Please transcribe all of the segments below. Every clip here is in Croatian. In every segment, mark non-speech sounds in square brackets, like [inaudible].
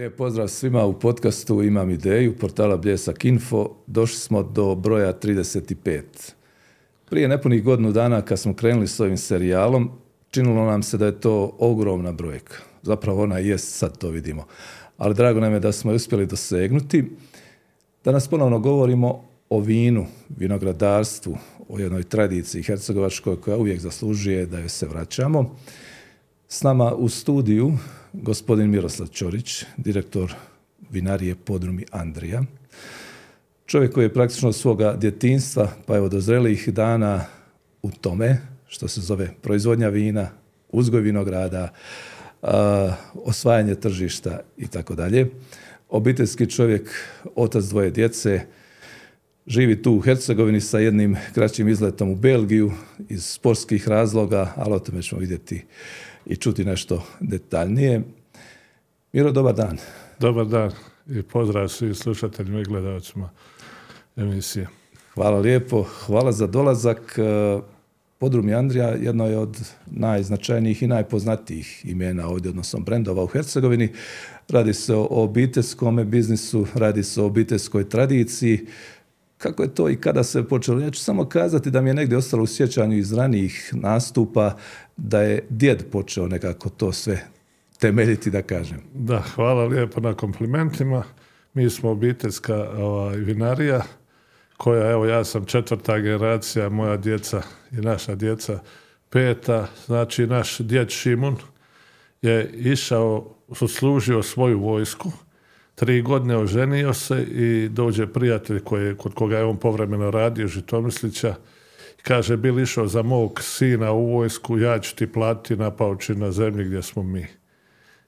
Lijep pozdrav svima u podcastu Imam ideju, portala Bljesak Info. Došli smo do broja 35. Prije nepunih godinu dana kad smo krenuli s ovim serijalom, činilo nam se da je to ogromna brojka. Zapravo ona jest, sad to vidimo. Ali drago nam je da smo je uspjeli dosegnuti. Danas ponovno govorimo o vinu, vinogradarstvu, o jednoj tradiciji hercegovačkoj koja uvijek zaslužuje da joj se vraćamo. S nama u studiju gospodin Miroslav Ćorić, direktor vinarije Podrumi Andrija. Čovjek koji je praktično svoga djetinstva, pa evo do zrelijih dana u tome, što se zove proizvodnja vina, uzgoj vinograda, osvajanje tržišta i tako dalje. Obiteljski čovjek, otac dvoje djece, živi tu u Hercegovini sa jednim kraćim izletom u Belgiju iz sportskih razloga, ali o tome ćemo vidjeti i čuti nešto detaljnije. Miro, dobar dan. Dobar dan i pozdrav svim slušateljima i gledalcima emisije. Hvala lijepo, hvala za dolazak. E, Podrum Andrija jedno je od najznačajnijih i najpoznatijih imena ovdje, odnosno brendova u Hercegovini. Radi se o obiteljskom biznisu, radi se o obiteljskoj tradiciji. Kako je to i kada se počelo? Ja ću samo kazati da mi je negdje ostalo u sjećanju iz ranijih nastupa da je djed počeo nekako to sve temeljiti, da kažem. Da, hvala lijepo na komplimentima. Mi smo obiteljska ovaj, vinarija koja, evo ja sam četvrta generacija, moja djeca i naša djeca peta, znači naš djed Šimun je išao, služio svoju vojsku, tri godine oženio se i dođe prijatelj koji, kod koga je on povremeno radio, Žitomislića, kaže, bil išao za mog sina u vojsku, ja ću ti platiti na pauči na zemlji gdje smo mi.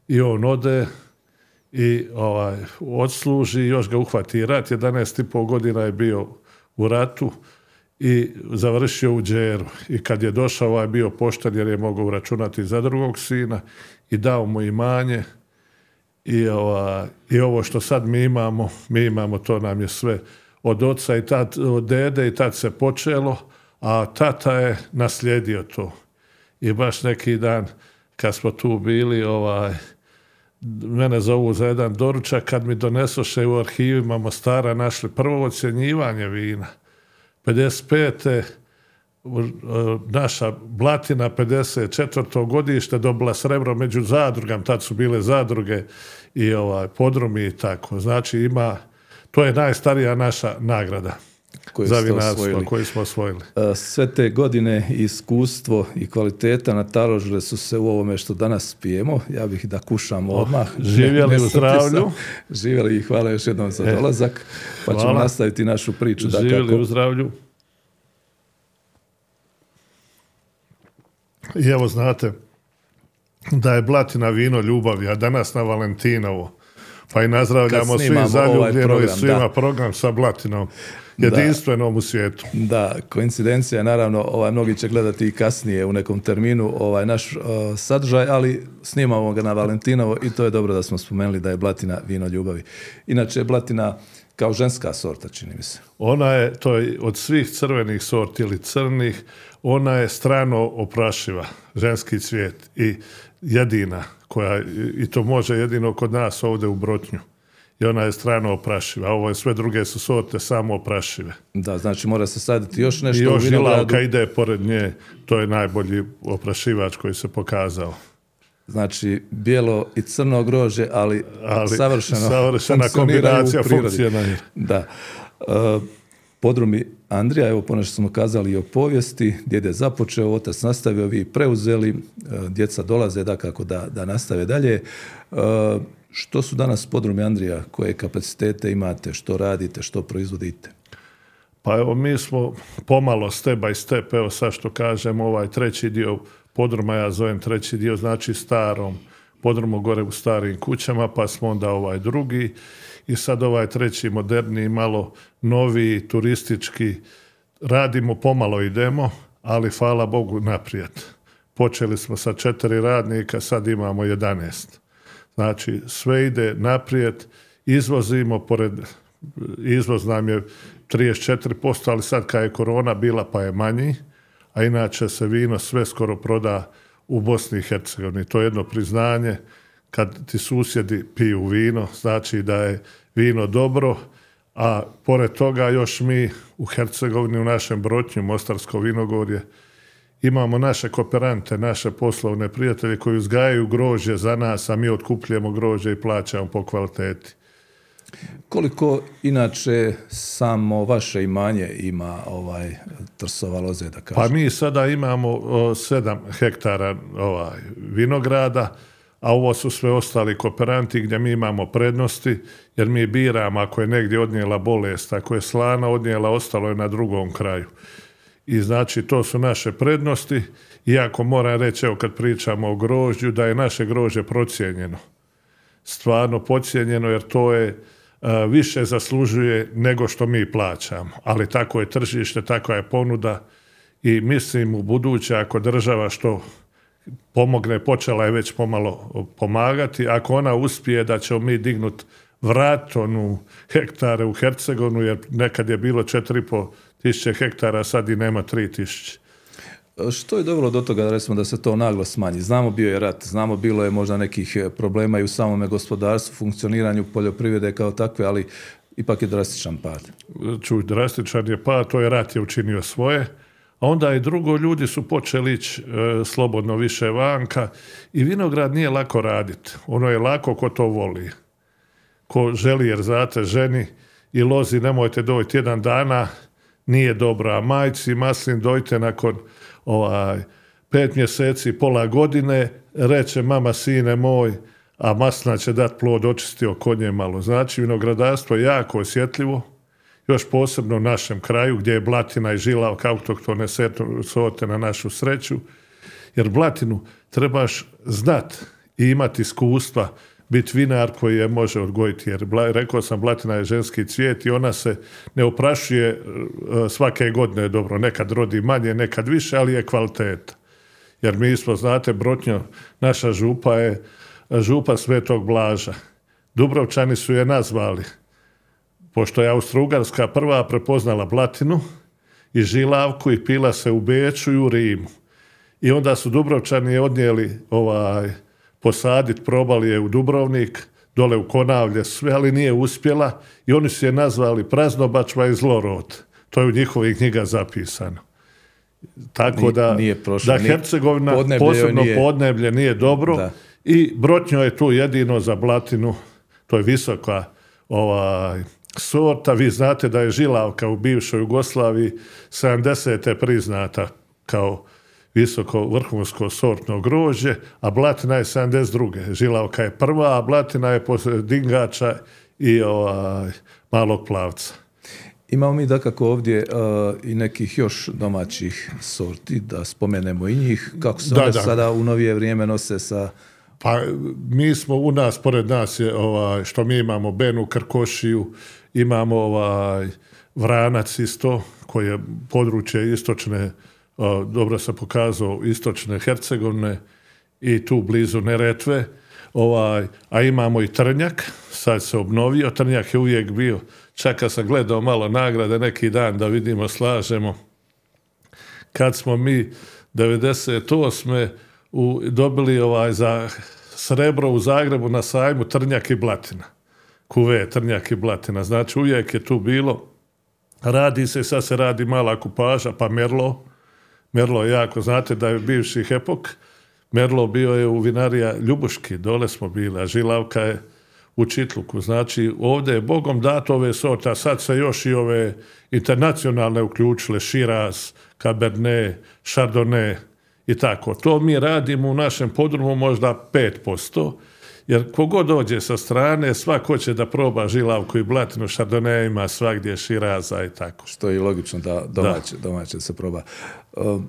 I on ode i ovaj, odsluži, još ga uhvati rat, 11,5 godina je bio u ratu i završio u džeru. I kad je došao, ovaj bio pošten jer je mogao uračunati za drugog sina i dao mu imanje i, ova, i ovo što sad mi imamo, mi imamo, to nam je sve od oca i tad, od dede i tad se počelo, a tata je naslijedio to. I baš neki dan kad smo tu bili, ovaj, mene zovu za jedan doručak, kad mi donesoše u arhivima Mostara našli prvo ocjenjivanje vina. 55 naša Blatina 54. godište dobila srebro među zadrugama, tad su bile zadruge i ovaj, podrumi i tako. Znači ima, to je najstarija naša nagrada koje za vinarstvo koji smo osvojili. E, sve te godine iskustvo i kvaliteta nataložile su se u ovome što danas pijemo. Ja bih da kušam oh, odmah. Živjeli u zdravlju. Živjeli i hvala još jednom za e, dolazak. Pa ćemo nastaviti našu priču. Živjeli u zdravlju. I evo znate da je blatina vino ljubavi, a danas na Valentinovo. Pa i nazdravljamo svi zaljubljeno ovaj i svima program sa blatinom. Jedinstvenom u svijetu. Da, koincidencija naravno, ovaj, mnogi će gledati i kasnije u nekom terminu ovaj naš uh, sadržaj, ali snimamo ga na Valentinovo i to je dobro da smo spomenuli da je blatina vino ljubavi. Inače je blatina kao ženska sorta, čini mi se. Ona je, to je od svih crvenih sorti ili crnih, ona je strano oprašiva, ženski cvijet i jedina koja, i to može jedino kod nas ovdje u Brotnju. I ona je strano oprašiva. Ovo je sve druge su sorte samo oprašive. Da, znači mora se saditi još nešto I još u ide pored nje, to je najbolji oprašivač koji se pokazao. Znači, bijelo i crno grože, ali, ali savršeno savršena kombinacija funkcionalna. Da. Uh, podrumi Andrija, evo ponešto smo kazali i o povijesti, djede je započeo, otac nastavio, vi preuzeli, e, djeca dolaze da kako da, da nastave dalje. E, što su danas podrumi Andrija, koje kapacitete imate, što radite, što proizvodite? Pa evo mi smo pomalo step by step, evo sad što kažem, ovaj treći dio podruma, ja zovem treći dio, znači starom podrumu gore u starim kućama, pa smo onda ovaj drugi i sad ovaj treći moderni, malo novi, turistički, radimo, pomalo idemo, ali hvala Bogu naprijed. Počeli smo sa četiri radnika, sad imamo 11. Znači, sve ide naprijed, izvozimo, pored, izvoz nam je 34%, ali sad kad je korona bila pa je manji, a inače se vino sve skoro proda u Bosni i Hercegovini. To je jedno priznanje kad ti susjedi piju vino, znači da je vino dobro, a pored toga još mi u Hercegovini, u našem Brotnju, Mostarsko vinogorje, imamo naše kooperante, naše poslovne prijatelje koji uzgajaju grožđe za nas, a mi otkupljujemo grožđe i plaćamo po kvaliteti. Koliko inače samo vaše imanje ima ovaj trsova loze, da kažem? Pa mi sada imamo sedam hektara ovaj, vinograda, a ovo su sve ostali kooperanti gdje mi imamo prednosti, jer mi biramo ako je negdje odnijela bolest, ako je slana odnijela, ostalo je na drugom kraju. I znači to su naše prednosti, iako moram reći, evo kad pričamo o grožđu, da je naše grožđe procijenjeno. Stvarno pocijenjeno, jer to je više zaslužuje nego što mi plaćamo. Ali tako je tržište, takva je ponuda i mislim u buduće ako država što pomogne, počela je već pomalo pomagati, ako ona uspije da ćemo mi dignut vrat onu hektare u Hercegonu, jer nekad je bilo 4,5 tisuće hektara, sad i nema 3 tisuće. Što je dovelo do toga recimo, da se to naglo smanji? Znamo bio je rat, znamo bilo je možda nekih e, problema i u samome gospodarstvu, funkcioniranju poljoprivrede kao takve, ali ipak je drastičan pad. Čuj, drastičan je pad, to je rat je učinio svoje, a onda i drugo, ljudi su počeli ići e, slobodno više vanka i vinograd nije lako raditi. Ono je lako ko to voli. Ko želi jer znate ženi i lozi nemojte dojti jedan dana, nije dobro, a majci maslin dojte nakon ovaj, pet mjeseci, pola godine, reče mama sine moj, a masna će dat plod očistio konje malo. Znači, vinogradarstvo je jako osjetljivo, još posebno u našem kraju gdje je blatina i žila autoktone sorte na našu sreću, jer blatinu trebaš znat i imati iskustva biti vinar koji je može odgojiti. Jer rekao sam, blatina je ženski cvijet i ona se ne oprašuje e, svake godine dobro. Nekad rodi manje, nekad više, ali je kvaliteta. Jer mi smo, znate, Brotnjo, naša župa je župa Svetog Blaža. Dubrovčani su je nazvali, pošto je Austrougarska prva prepoznala blatinu i žilavku i pila se u Beču i u Rimu. I onda su Dubrovčani je odnijeli ovaj, posaditi, probali je u Dubrovnik, dole u Konavlje, sve, ali nije uspjela i oni su je nazvali praznobačva i zlorod. To je u njihovih knjiga zapisano. Tako da, nije da Hercegovina, posebno nije, podneblje, nije dobro i Brotnjo je tu jedino za Blatinu, to je visoka ovaj, sorta. Vi znate da je Žilavka u bivšoj Jugoslaviji 70. priznata kao visoko vrhunsko sortno grožđe, a Blatina je 72. Žilavka je prva, a Blatina je poslije Dingača i ovaj, malog plavca. Imamo mi dakako ovdje uh, i nekih još domaćih sorti, da spomenemo i njih. Kako se da, sada u novije vrijeme nose sa... Pa mi smo u nas, pored nas je ovaj, što mi imamo Benu, Krkošiju, imamo ovaj, Vranac isto, koji je područje istočne dobro sam pokazao istočne Hercegovine i tu blizu Neretve, ovaj, a imamo i Trnjak, sad se obnovio, Trnjak je uvijek bio, čak kad sam gledao malo nagrade neki dan da vidimo, slažemo, kad smo mi 98. U, dobili ovaj za srebro u Zagrebu na sajmu Trnjak i Blatina. Kuve, Trnjak i Blatina. Znači uvijek je tu bilo. Radi se, sad se radi mala kupaža, pa Merlo, Merlo jako, znate da je bivši Hepok, Merlo bio je u vinarija Ljubuški, dole smo bili, a Žilavka je u Čitluku. Znači, ovdje je Bogom dato ove sorte, a sad se još i ove internacionalne uključile, Shiraz, Cabernet, Chardonnay i tako. To mi radimo u našem podrumu možda 5%, jer kogod dođe sa strane, svak hoće da proba žilavku i blatinu, Chardonnay ima svagdje širaza i tako. Što je logično da domaće, da. domaće se proba. Um,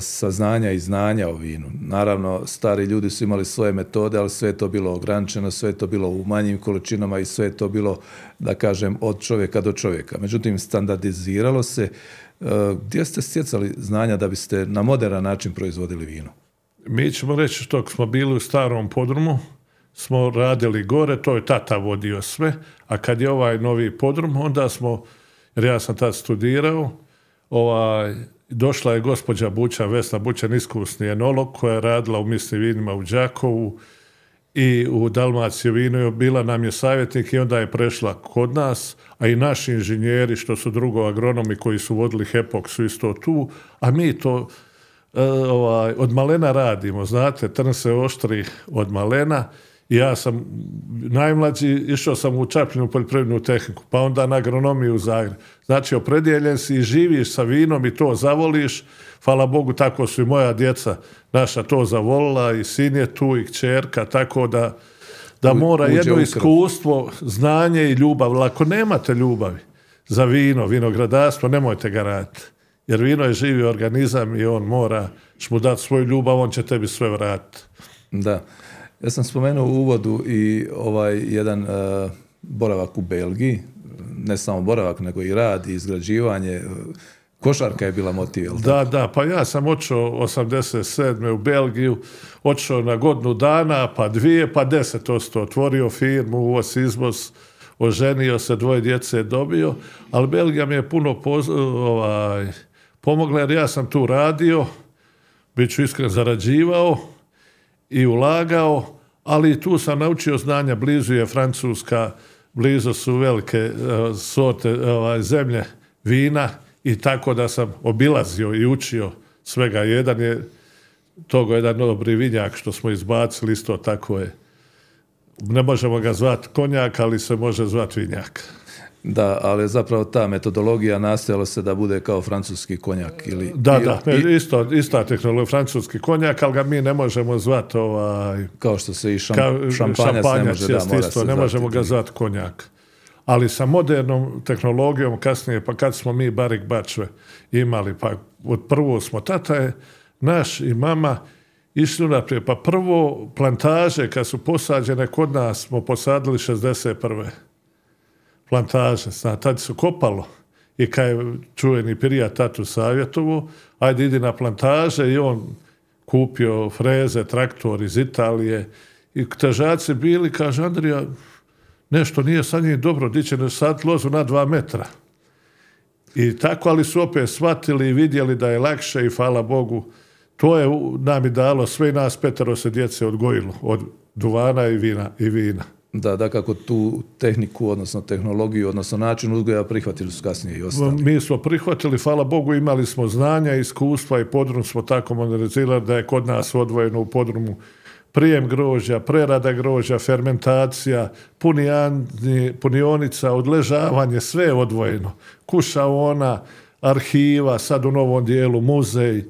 saznanja i znanja o vinu. Naravno, stari ljudi su imali svoje metode, ali sve je to bilo ograničeno, sve je to bilo u manjim količinama i sve je to bilo, da kažem, od čovjeka do čovjeka. Međutim, standardiziralo se. Uh, gdje ste stjecali znanja da biste na moderan način proizvodili vino? Mi ćemo reći što smo bili u starom podrumu, smo radili gore, to je tata vodio sve, a kad je ovaj novi podrum, onda smo, jer ja sam tad studirao, ovaj, došla je gospođa Buća, Vesna Buća, iskusni enolog, koja je radila u misli vinima u Đakovu i u Dalmaciju vino bila nam je savjetnik i onda je prešla kod nas, a i naši inženjeri što su drugo agronomi koji su vodili Hepok su isto tu, a mi to ovaj, od malena radimo, znate, trn se oštri od malena ja sam najmlađi, išao sam u Čapljinu poljoprivrednu tehniku, pa onda na agronomiju u Zagreb. Znači, opredjeljen si i živiš sa vinom i to zavoliš. Hvala Bogu, tako su i moja djeca naša to zavolila i sin je tu i kćerka, tako da, da mora jedno iskustvo, znanje i ljubav. Ako nemate ljubavi za vino, vinogradarstvo, nemojte ga raditi. Jer vino je živi organizam i on mora mu dati svoju ljubav, on će tebi sve vratiti. Da. Ja sam spomenuo u uvodu i ovaj jedan uh, boravak u Belgiji, ne samo boravak, nego i rad i izgrađivanje. Košarka je bila motiv, Da, da, pa ja sam otišao 87. u Belgiju, otišao na godinu dana, pa dvije, pa deset osto. Otvorio firmu, uvoz, izvoz, oženio se, dvoje djece je dobio, ali Belgija mi je puno ovaj, pomogla jer ja sam tu radio, bit ću iskren zarađivao, i ulagao, ali tu sam naučio znanja, blizu je Francuska, blizu su velike uh, sorte ovaj, zemlje vina i tako da sam obilazio i učio svega. Jedan je toga jedan dobri vinjak što smo izbacili, isto tako je. Ne možemo ga zvati konjak, ali se može zvati vinjak. Da, ali zapravo ta metodologija nastojala se da bude kao francuski konjak. Ili, da, da, i, isto, ista tehnologija, francuski konjak, ali ga mi ne možemo zvati ovaj... Kao što se i šam, šampanjac, ne može, da, mora isto, ne možemo ga zvati konjak. Ali sa modernom tehnologijom kasnije, pa kad smo mi Barik Bačve imali, pa od prvo smo, tata je naš i mama išli naprijed, pa prvo plantaže kad su posađene kod nas smo posadili 61 plantaže, zna, tad su kopalo i kad je čuveni pirija tatu savjetovo, ajde idi na plantaže i on kupio freze, traktor iz Italije i težaci bili, kaže Andrija, nešto nije sa njim dobro, di će sad lozu na dva metra. I tako, ali su opet shvatili i vidjeli da je lakše i hvala Bogu, to je nam i dalo, sve nas petero se djece odgojilo, od duvana i vina. I vina. Da, da kako tu tehniku, odnosno tehnologiju, odnosno način uzgoja prihvatili su kasnije i ostali. Mi smo prihvatili, hvala Bogu, imali smo znanja, iskustva i podrum smo tako modernizirali da je kod nas odvojeno u podrumu prijem grožđa, prerada grožđa, fermentacija, punionica, odležavanje, sve je odvojeno. Kušaona, arhiva, sad u novom dijelu muzej,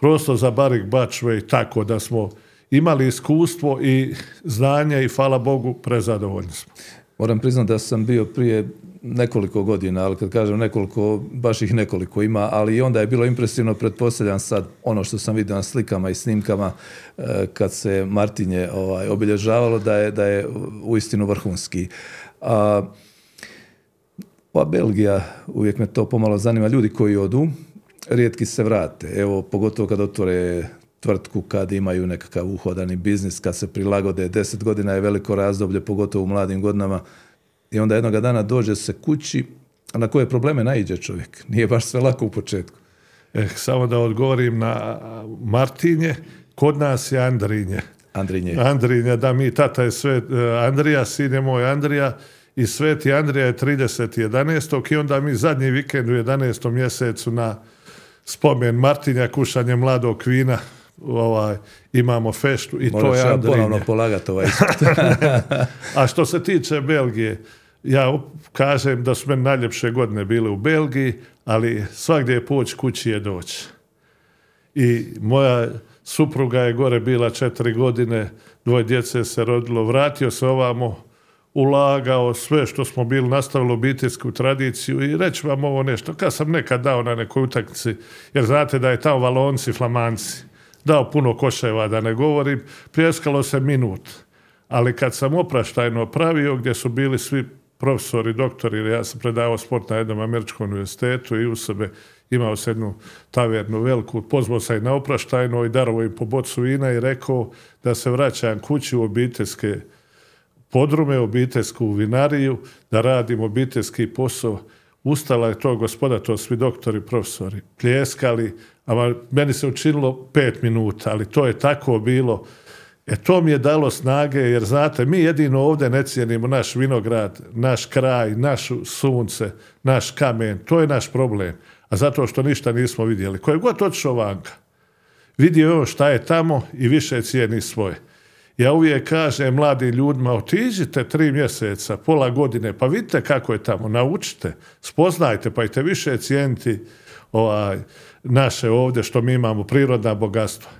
prostor za barik bačve i tako da smo imali iskustvo i znanje i hvala Bogu prezadovoljni smo. Moram priznati da sam bio prije nekoliko godina, ali kad kažem nekoliko, baš ih nekoliko ima, ali i onda je bilo impresivno, pretpostavljam sad ono što sam vidio na slikama i snimkama e, kad se Martinje ovaj, obilježavalo da je, da je uistinu vrhunski. A, ova Belgija, uvijek me to pomalo zanima, ljudi koji odu, rijetki se vrate. Evo, pogotovo kad otvore tvrtku kad imaju nekakav uhodani biznis, kad se prilagode. Deset godina je veliko razdoblje, pogotovo u mladim godinama. I onda jednoga dana dođe se kući, a na koje probleme naiđe čovjek. [laughs] Nije baš sve lako u početku. Eh, samo da odgovorim na Martinje, kod nas je Andrinje. Andrinje. Andrinje, da mi, tata je sve, Andrija, sin je moj Andrija, i sveti Andrija je 30.11. i onda mi zadnji vikend u 11. mjesecu na spomen Martinja, kušanje mladog vina, ovaj, imamo feštu i to je ponovno polagati ovaj [laughs] A što se tiče Belgije, ja kažem da su meni najljepše godine bile u Belgiji, ali svagdje je poć kući je doći. I moja supruga je gore bila četiri godine, dvoje djece se rodilo, vratio se ovamo, ulagao sve što smo bili, nastavili obiteljsku tradiciju i reći vam ovo nešto. Kad sam nekad dao na nekoj utakmici, jer znate da je tamo valonci, flamanci, dao puno koševa, da ne govorim, pljeskalo se minut. Ali kad sam opraštajno pravio, gdje su bili svi profesori, doktori, jer ja sam predavao sport na jednom američkom univerzitetu i u sebe imao se jednu tavernu veliku, pozvao sam i na opraštajno i darovo im po bocu vina i rekao da se vraćam kući u obiteljske podrume, obiteljsku vinariju, da radim obiteljski posao. Ustala je to gospoda, to svi doktori, profesori, pljeskali, a meni se učinilo pet minuta, ali to je tako bilo E to mi je dalo snage, jer znate, mi jedino ovdje ne cijenimo naš vinograd, naš kraj, naš sunce, naš kamen, to je naš problem. A zato što ništa nismo vidjeli. Koje god otišao vanka, vidio je šta je tamo i više cijeni svoje. Ja uvijek kažem mladim ljudima, otiđite tri mjeseca, pola godine, pa vidite kako je tamo, naučite, spoznajte, pa ćete više cijeniti ovaj, naše ovdje što mi imamo, prirodna bogatstva.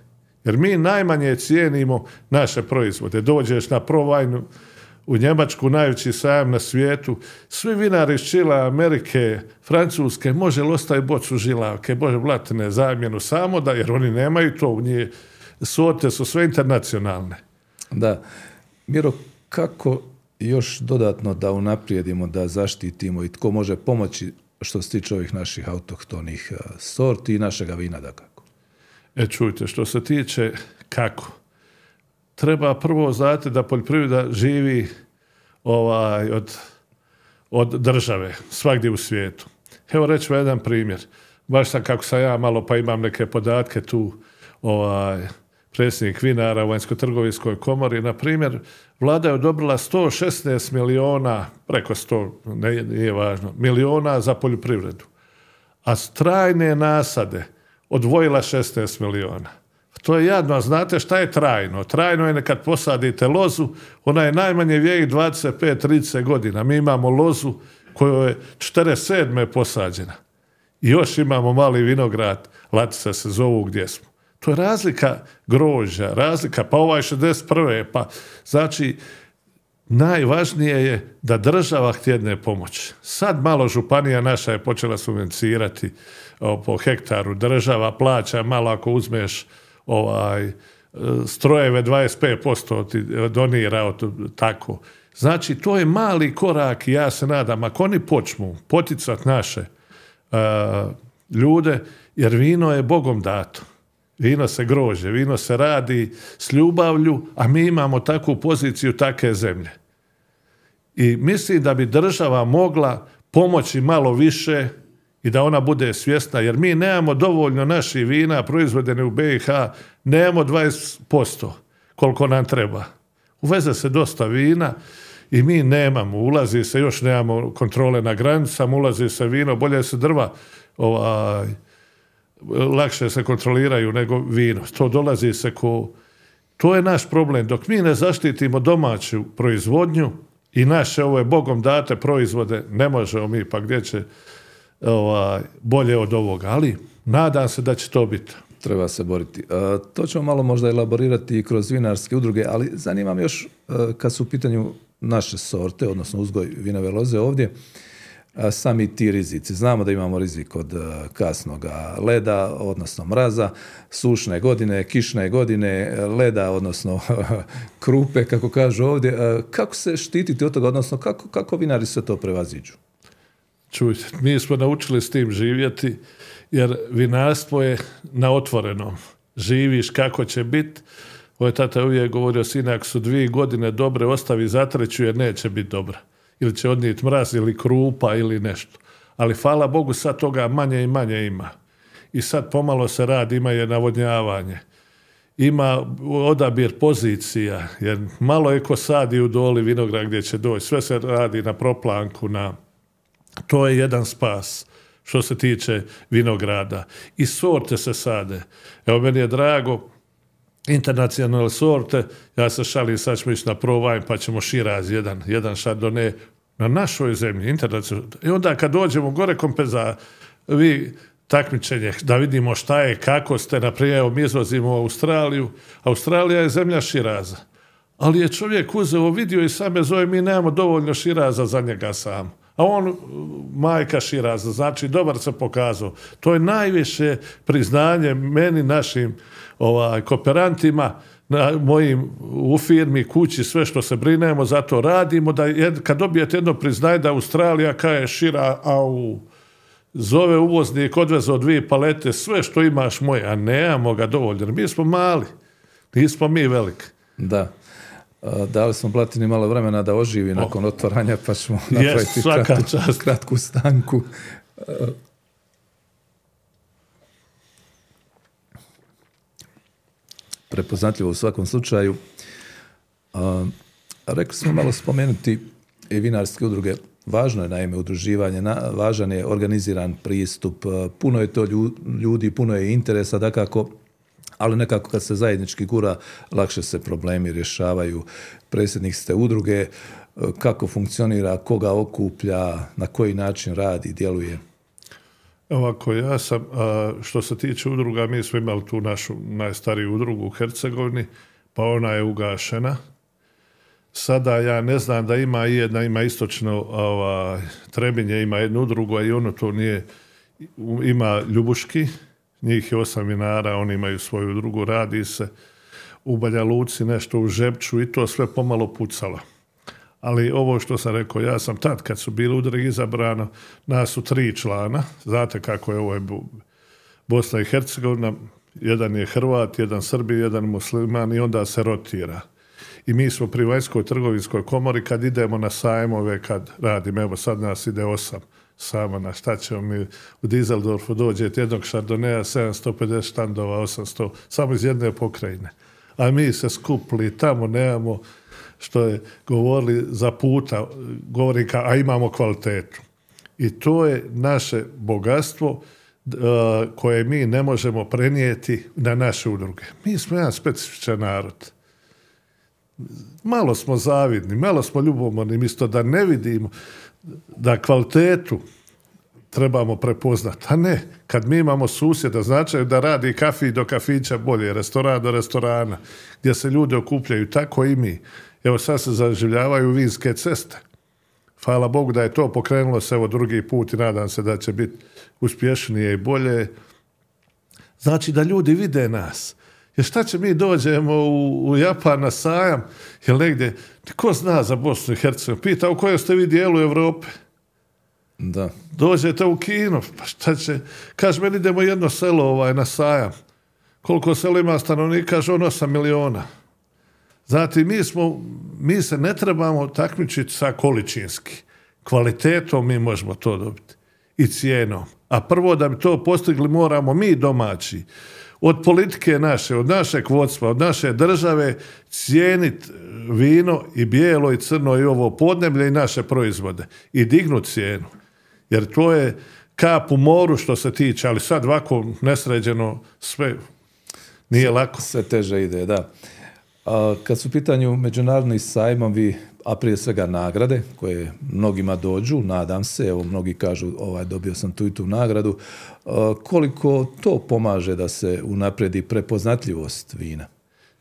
Jer mi najmanje cijenimo naše proizvode. Dođeš na provajnu u Njemačku, najveći sajam na svijetu, svi vinari iz Čila, Amerike, Francuske, može li ostaje bocu žilavke, može blatine zamjenu samo da, jer oni nemaju to u nje, sorte su sve internacionalne. Da. Miro, kako još dodatno da unaprijedimo, da zaštitimo i tko može pomoći što se tiče ovih naših autohtonih sorti i našega vina dakako? E čujte, što se tiče kako, treba prvo znati da poljoprivreda živi ovaj, od, od države, svagdje u svijetu. Evo reći jedan primjer. Baš sam kako sam ja malo, pa imam neke podatke tu, ovaj, predsjednik vinara u vanjsko-trgovinskoj komori, na primjer, vlada je odobrila 116 miliona, preko 100, ne, nije važno, miliona za poljoprivredu. A strajne nasade odvojila 16 miliona. To je jadno, a znate šta je trajno? Trajno je kad posadite lozu, ona je najmanje vijek 25-30 godina. Mi imamo lozu koja je 47. posađena. I još imamo mali vinograd, Latica se zovu gdje smo. To je razlika grožja, razlika, pa ovaj 61. Pa, znači, najvažnije je da država htjedne pomoć. Sad malo županija naša je počela subvencionirati po hektaru, država plaća malo ako uzmeš ovaj, strojeve 25% ti donira tako. Znači, to je mali korak i ja se nadam, ako oni počnu poticat naše ljude, jer vino je Bogom dato. Vino se grože, vino se radi s ljubavlju, a mi imamo takvu poziciju take zemlje. I mislim da bi država mogla pomoći malo više i da ona bude svjesna, jer mi nemamo dovoljno naših vina proizvedene u BiH, nemamo 20% koliko nam treba. Uveze se dosta vina i mi nemamo, ulazi se, još nemamo kontrole na granicama, ulazi se vino, bolje se drva ovaj, lakše se kontroliraju nego vino. To dolazi se ko... To je naš problem. Dok mi ne zaštitimo domaću proizvodnju i naše ove bogom date proizvode, ne možemo mi, pa gdje će ovaj, bolje od ovoga. Ali nadam se da će to biti. Treba se boriti. E, to ćemo malo možda elaborirati kroz vinarske udruge, ali zanimam još e, kad su u pitanju naše sorte, odnosno uzgoj vinove loze ovdje, sami ti rizici. Znamo da imamo rizik od e, kasnog leda, odnosno mraza, sušne godine, kišne godine, leda, odnosno [laughs] krupe, kako kažu ovdje. E, kako se štititi od toga, odnosno kako, kako vinari sve to prevaziđu? Čujte, mi smo naučili s tim živjeti, jer vinarstvo je na otvorenom. Živiš kako će biti. Moj tata uvijek govorio, sine, ako su dvije godine dobre, ostavi zatreću jer neće biti dobra ili će odnijeti mraz ili krupa ili nešto. Ali hvala Bogu sad toga manje i manje ima. I sad pomalo se radi, ima je navodnjavanje. Ima odabir pozicija, jer malo je ko sadi u doli vinograd gdje će doći. Sve se radi na proplanku, na... To je jedan spas što se tiče vinograda. I sorte se sade. Evo, meni je drago, internacionalne sorte, ja se šalim, sad ćemo ići na provaj, pa ćemo širaz jedan, jedan šardone na našoj zemlji, internacionalno. I onda kad dođemo gore kompenza, vi takmičenje, da vidimo šta je, kako ste, naprijed, mi izvozimo u Australiju. Australija je zemlja širaza. Ali je čovjek uzeo, vidio i same zove, mi nemamo dovoljno širaza za njega sam. A on, majka širaza, znači dobar se pokazao. To je najviše priznanje meni, našim ovaj, kooperantima, na mojim u firmi, kući, sve što se brinemo, zato radimo, da kad dobijete jedno priznanje da Australija kaje šira, au, zove uvoznik, odvezao dvije palete, sve što imaš moje, a nemamo ga dovoljno. Mi smo mali, nismo mi veliki. Da. Dali smo Platini malo vremena da oživi nakon otvaranja, pa ćemo [laughs] napraviti kratku stanku. Prepoznatljivo u svakom slučaju. A, rekli smo malo spomenuti i vinarske udruge. Važno je naime udruživanje, važan je organiziran pristup, puno je to ljudi, puno je interesa, dakako, ali nekako kad se zajednički gura, lakše se problemi rješavaju. Predsjednik ste udruge, kako funkcionira, koga okuplja, na koji način radi, djeluje? Ovako, ja sam, što se tiče udruga, mi smo imali tu našu najstariju udrugu u Hercegovini, pa ona je ugašena. Sada ja ne znam da ima i jedna, ima istočno ova, Trebinje, ima jednu udrugu, a i ono to nije, ima Ljubuški, njih je osam vinara, oni imaju svoju udrugu, radi se u Banja Luci, nešto u Žepču i to sve pomalo pucalo ali ovo što sam rekao, ja sam tad kad su bili udruge izabrano, nas su tri člana, znate kako je ovo je Bosna i Hercegovina, jedan je Hrvat, jedan Srbi, jedan musliman i onda se rotira. I mi smo pri vanjskoj trgovinskoj komori kad idemo na sajmove, kad radimo, evo sad nas ide osam samo na šta ćemo mi u Dizeldorfu dođe jednog šardoneja 750 štandova, 800, samo iz jedne pokrajine. A mi se skupli tamo, nemamo što je govorili za puta, govori ka, a imamo kvalitetu. I to je naše bogatstvo koje mi ne možemo prenijeti na naše udruge. Mi smo jedan specifičan narod. Malo smo zavidni, malo smo ljubomorni, misto da ne vidimo da kvalitetu trebamo prepoznati. A ne, kad mi imamo susjeda, znači da radi kafi do kafića bolje, restoran do restorana, gdje se ljudi okupljaju, tako i mi. Evo sad se zaživljavaju vinske ceste. Hvala Bogu da je to pokrenulo se evo drugi put i nadam se da će biti uspješnije i bolje. Znači da ljudi vide nas. Jer šta će mi dođemo u, u Japan na sajam ili negdje, ko zna za Bosnu i Hercegovinu? Pita u kojoj ste vi dijelu Europe? Da. Dođete u Kino, pa šta će? Kaže, meni idemo jedno selo ovaj, na sajam. Koliko selo ima stanovnika? Kaže, on 8 miliona. Znate, mi, smo, mi se ne trebamo takmičiti sa količinski. Kvalitetom mi možemo to dobiti. I cijenom. A prvo da bi to postigli moramo mi domaći. Od politike naše, od našeg vodstva, od naše države cijeniti vino i bijelo i crno i ovo podneblje i naše proizvode. I dignuti cijenu. Jer to je kap u moru što se tiče, ali sad ovako nesređeno sve nije lako. Sve teže ide, da. Kad su u pitanju međunarodni sajmovi, a prije svega nagrade koje mnogima dođu, nadam se, evo mnogi kažu ovaj, dobio sam tu i tu nagradu, koliko to pomaže da se unapredi prepoznatljivost vina?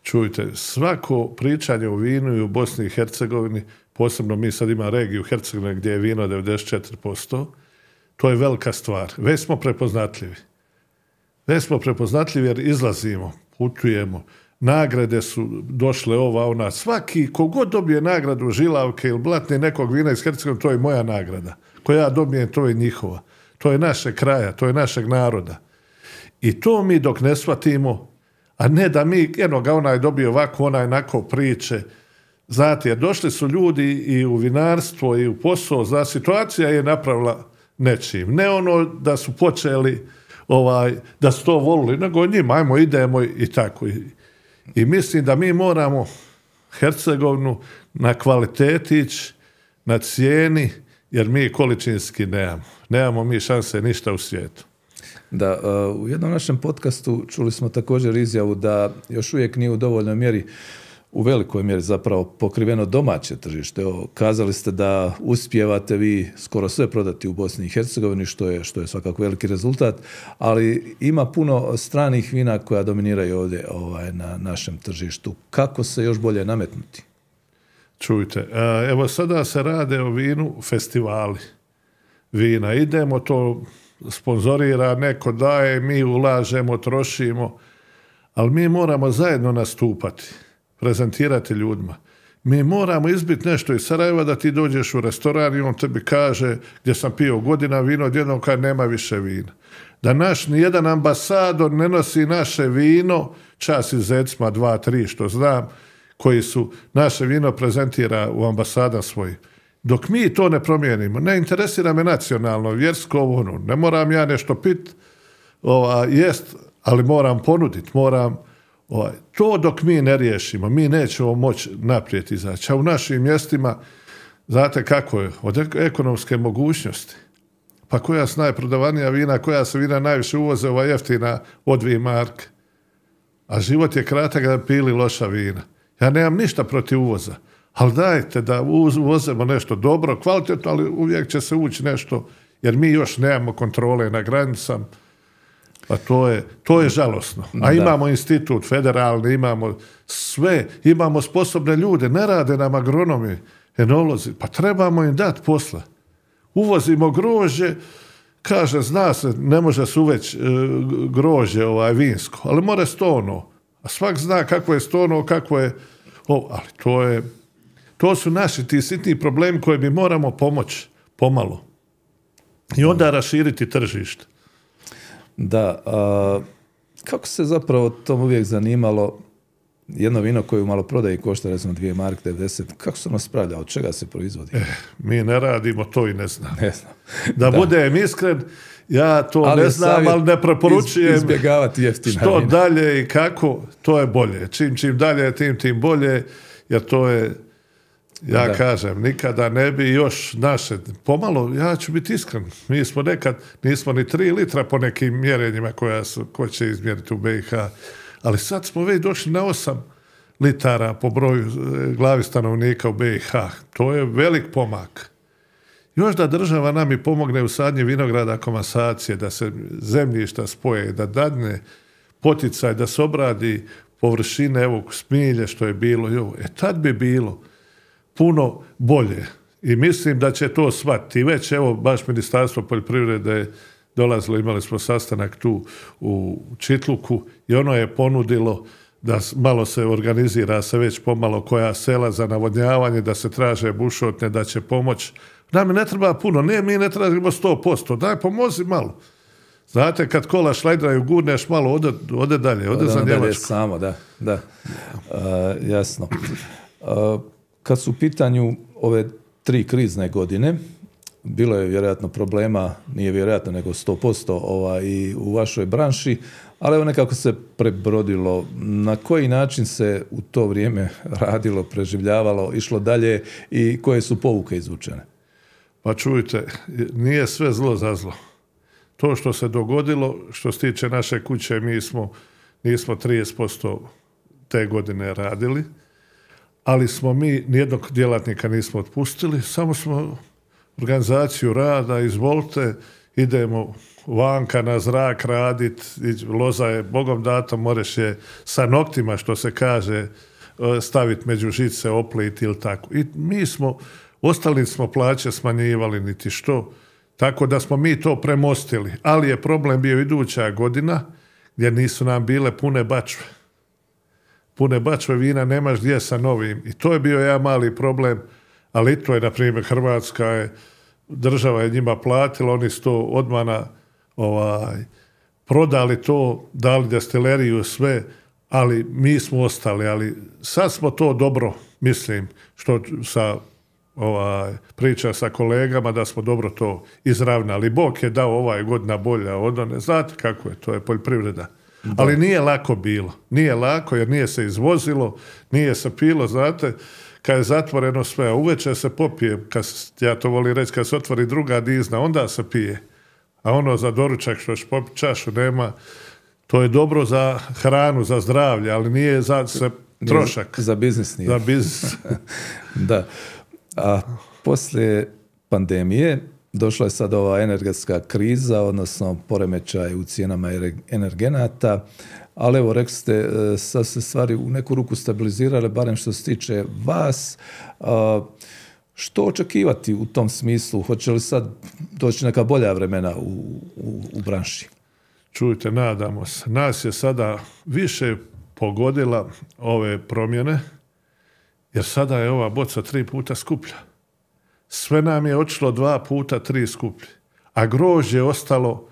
Čujte, svako pričanje o vinu i u Bosni i Hercegovini, posebno mi sad ima regiju Hercegovine gdje je vino 94%, to je velika stvar. Već smo prepoznatljivi. Već smo prepoznatljivi jer izlazimo, putujemo, nagrade su došle ova, ona. Svaki, kogod dobije nagradu Žilavke ili Blatne nekog vina iz Hercegovine, to je moja nagrada. Koja ja dobijem, to je njihova. To je naše kraja, to je našeg naroda. I to mi dok ne shvatimo, a ne da mi, eno ga onaj dobio ovako, onaj onako priče, Znate, jer došli su ljudi i u vinarstvo i u posao, za situacija je napravila nečim. Ne ono da su počeli ovaj, da su to volili, nego njima, ajmo, idemo i tako. I mislim da mi moramo Hercegovnu na kvalitetić, na cijeni, jer mi količinski nemamo. Nemamo mi šanse ništa u svijetu. Da, uh, u jednom našem podcastu čuli smo također izjavu da još uvijek nije u dovoljnoj mjeri u velikoj mjeri zapravo pokriveno domaće tržište. Evo, kazali ste da uspijevate vi skoro sve prodati u Bosni i Hercegovini, što je, što je svakako veliki rezultat, ali ima puno stranih vina koja dominiraju ovdje ovaj, na našem tržištu. Kako se još bolje nametnuti? Čujte, e, evo sada se rade o vinu festivali vina. Idemo, to sponzorira, neko daje, mi ulažemo, trošimo, ali mi moramo zajedno nastupati prezentirati ljudima. Mi moramo izbiti nešto iz Sarajeva da ti dođeš u restoran i on tebi kaže gdje sam pio godina vino, odjednom kad nema više vina. Da naš nijedan ambasador ne nosi naše vino, čas iz Zecma, dva, tri, što znam, koji su naše vino prezentira u ambasada svojih. Dok mi to ne promijenimo, ne interesira me nacionalno, vjersko, ono, ne moram ja nešto pit, ova, jest, ali moram ponuditi, moram Ovaj, to dok mi ne riješimo, mi nećemo moći naprijed izaći. A u našim mjestima, znate kako je, od ek- ekonomske mogućnosti, pa koja su najprodavanija vina, koja se vina najviše uvoze, ova jeftina od dvije marke. A život je kratak da pili loša vina. Ja nemam ništa protiv uvoza, ali dajte da uvozemo nešto dobro, kvalitetno, ali uvijek će se ući nešto, jer mi još nemamo kontrole na granicama, pa to je, to je žalosno. A imamo institut federalni, imamo sve, imamo sposobne ljude, ne rade nam agronomi, enolozi, pa trebamo im dati posla. Uvozimo grožđe, kaže, zna se, ne može se uveć e, grožđe ovaj, vinsko, ali more stono. A svak zna kako je stono, kako je... O, ali to je... To su naši ti sitni problemi koje mi moramo pomoći pomalo. I onda raširiti tržište. Da, a, kako se zapravo tom uvijek zanimalo jedno vino koje u maloprodaji košta recimo 2 mark 90, kako se ono spravlja, od čega se proizvodi? Mi ne radimo to i ne znam. Ne znam. Da, budem iskren, ja to ne je znam, ali ne preporučujem iz- izbjegavati jeftina što vina. dalje i kako, to je bolje. Čim, čim dalje, tim, tim bolje, jer to je, ja Da. kažem, nikada ne bi još naše, pomalo, ja ću biti iskren, mi smo nekad, nismo ni tri litra po nekim mjerenjima koja su, ko će izmjeriti u BiH, ali sad smo već došli na osam litara po broju e, glavi stanovnika u BiH. To je velik pomak. Još da država nam i pomogne u sadnji vinograda komasacije, da se zemljišta spoje, da dadne poticaj, da se obradi površine, evo smilje što je bilo, i ovo. e tad bi bilo puno bolje. I mislim da će to shvatiti. Već evo baš Ministarstvo poljoprivrede je dolazilo, imali smo sastanak tu u Čitluku i ono je ponudilo da malo se organizira se već pomalo koja sela za navodnjavanje, da se traže bušotne, da će pomoć. Nam ne treba puno, ne, mi ne tražimo 100%, daj pomozi malo. Znate, kad kola šlajdraju, gurneš malo, ode, ode dalje, ode Da, za Njemačku. samo, da, da. A, jasno. A, kad su u pitanju ove tri krizne godine, bilo je vjerojatno problema, nije vjerojatno nego 100% ovaj, i u vašoj branši, ali evo nekako se prebrodilo. Na koji način se u to vrijeme radilo, preživljavalo, išlo dalje i koje su pouke izvučene? Pa čujte, nije sve zlo za zlo. To što se dogodilo, što se tiče naše kuće, mi smo, nismo 30% te godine radili, ali smo mi, nijednog djelatnika nismo otpustili, samo smo organizaciju rada, izvolite, idemo vanka na zrak radit, loza je bogom dato, moreš je sa noktima, što se kaže, staviti među žice, oplit ili tako. I mi smo, ostali smo plaće smanjivali niti što, tako da smo mi to premostili. Ali je problem bio iduća godina, gdje nisu nam bile pune bačve pune bačve vina nemaš gdje sa novim. I to je bio jedan mali problem, ali to je, na primjer, Hrvatska je, država je njima platila, oni su to odmah na, ovaj, prodali to, dali destileriju, sve, ali mi smo ostali, ali sad smo to dobro, mislim, što sa ovaj, priča sa kolegama da smo dobro to izravnali. Bog je dao ovaj godina bolja od one. Znate kako je, to je poljoprivreda. Ali nije lako bilo. Nije lako jer nije se izvozilo, nije se pilo, znate, kad je zatvoreno sve, a uveče se popije, kad, ja to volim reći, kad se otvori druga dizna, onda se pije. A ono za doručak što ćeš popiti čašu nema, to je dobro za hranu, za zdravlje, ali nije za se trošak, Za biznis nije. za biznis. [laughs] Da. A poslije pandemije došla je sad ova energetska kriza, odnosno poremećaj u cijenama energenata, ali evo, rekli ste, e, sad se stvari u neku ruku stabilizirale, barem što se tiče vas. A, što očekivati u tom smislu? Hoće li sad doći neka bolja vremena u, u, u branši? Čujte, nadamo se. Nas je sada više pogodila ove promjene, jer sada je ova boca tri puta skuplja. Sve nam je otišlo dva puta tri skuplje, a grožđe je ostalo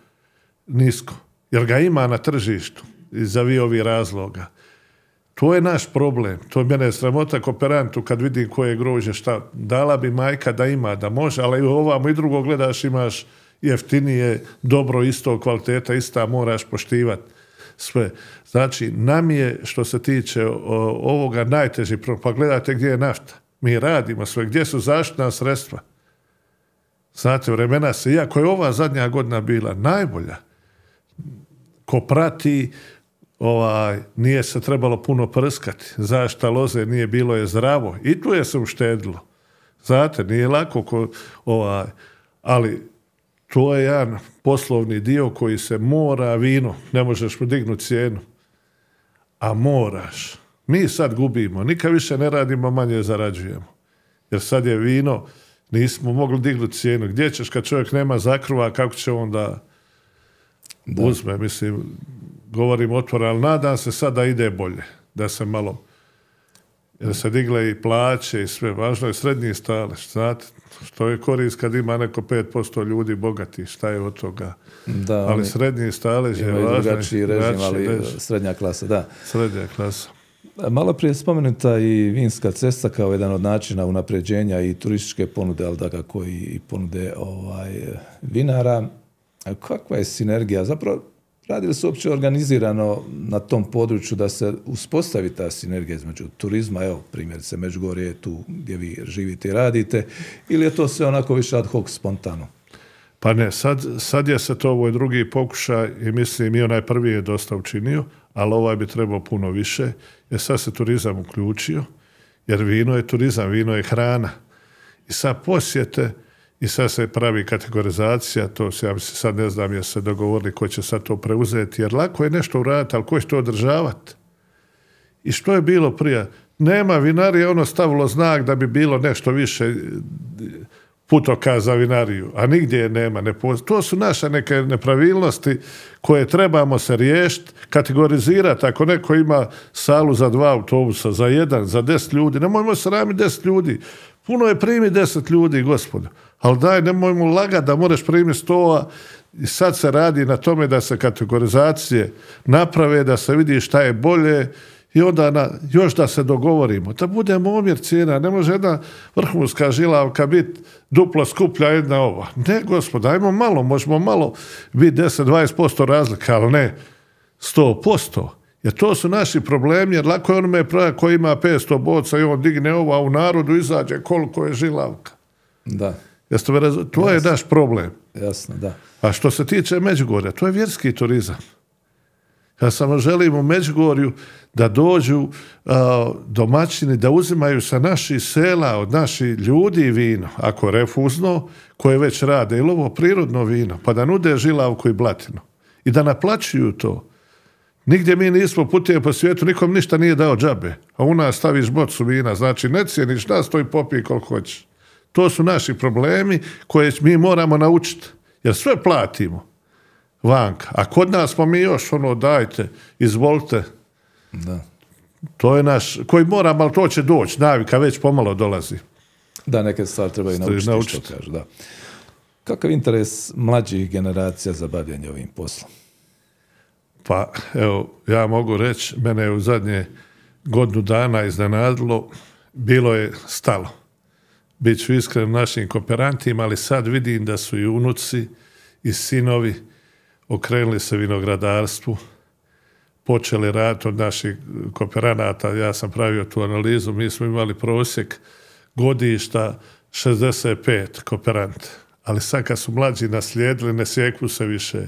nisko, jer ga ima na tržištu iz ovih razloga. To je naš problem. To je mene sramota kooperantu kad vidim koje grožđe šta. Dala bi majka da ima, da može, ali ovamo i drugo gledaš imaš jeftinije, dobro, isto kvaliteta, ista moraš poštivati. sve. Znači, nam je, što se tiče ovoga, najteži problem. Pa gledajte gdje je nafta. Mi radimo sve. Gdje su zaštitna sredstva? Znate, vremena se, iako je ova zadnja godina bila najbolja, ko prati, ovaj, nije se trebalo puno prskati. Zašta loze nije bilo je zdravo. I tu je se uštedilo. Znate, nije lako ko, ovaj, ali to je jedan poslovni dio koji se mora vino, ne možeš dignuti cijenu. A moraš. Mi sad gubimo, nikad više ne radimo, manje zarađujemo. Jer sad je vino, nismo mogli dignuti cijenu. Gdje ćeš kad čovjek nema zakruva, kako će onda da. uzme, mislim, govorim otvoreno, ali nadam se sad da ide bolje, da se malo jer se digle i plaće i sve. Važno je srednji stalež, znate. Što je korist kad ima neko 5% ljudi bogati, šta je od toga? Da, ali srednji stalež je važno. drugačiji režim, ali srednja klasa, da. Srednja klasa. Malo prije spomenuta i vinska cesta kao jedan od načina unapređenja i turističke ponude, ali dakako i ponude ovaj, vinara. Kakva je sinergija? Zapravo, radi li se uopće organizirano na tom području da se uspostavi ta sinergija između turizma, evo primjerice Međugorje je tu gdje vi živite i radite, ili je to sve onako više ad hoc spontano? Pa ne, sad, sad je se to ovo drugi pokušaj i mislim i onaj prvi je dosta učinio, ali ovaj bi trebao puno više, jer sad se turizam uključio, jer vino je turizam, vino je hrana. I sad posjete, i sad se pravi kategorizacija, to se, ja mislim, sad ne znam jer se dogovorili ko će sad to preuzeti, jer lako je nešto uraditi, ali ko će to održavati? I što je bilo prije? Nema vinarije, ono stavilo znak da bi bilo nešto više putoka za vinariju, a nigdje je nema. Ne to su naše neke nepravilnosti koje trebamo se riješiti, kategorizirati. Ako neko ima salu za dva autobusa, za jedan, za deset ljudi, nemojmo sramiti deset ljudi. Puno je primi deset ljudi, gospodo. Ali daj, nemojmo lagati da moraš primiti stola i sad se radi na tome da se kategorizacije naprave, da se vidi šta je bolje i onda na, još da se dogovorimo. Da budemo omjer cijena. Ne može jedna vrhunska žilavka biti duplo skuplja jedna ova. Ne, gospod, ajmo malo, možemo malo biti 10-20% razlika, ali ne 100%. Jer to su naši problemi, jer lako je onome koji ima 500 boca i on digne ovo, a u narodu izađe koliko je žilavka. Da. Jeste to je naš problem. Jasno, da. A što se tiče Međugorja, to je vjerski turizam. Ja samo želim u Međugorju da dođu domaćini, da uzimaju sa naših sela, od naših ljudi vino, ako refuzno, koje već rade, ili ovo prirodno vino, pa da nude žilavku i blatinu. I da naplaćuju to. Nigdje mi nismo putije po svijetu, nikom ništa nije dao džabe. A u nas staviš bocu vina, znači ne cijeniš nas, to i popij koliko hoćeš. To su naši problemi koje mi moramo naučiti. Jer sve platimo vanka. A kod nas smo mi još ono dajte, izvolite. Da. To je naš, koji moram, ali to će doći. Navika već pomalo dolazi. Da, neke stvari treba i naučiti, što kaže, da. Kakav interes mlađih generacija za bavljanje ovim poslom? Pa, evo, ja mogu reći, mene je u zadnje godinu dana iznenadilo, bilo je stalo bit ću iskren našim kooperantima, ali sad vidim da su i unuci i sinovi okrenuli se vinogradarstvu, počeli raditi od naših kooperanata. Ja sam pravio tu analizu, mi smo imali prosjek godišta 65 kooperanta. Ali sad kad su mlađi naslijedili, ne sjeku se više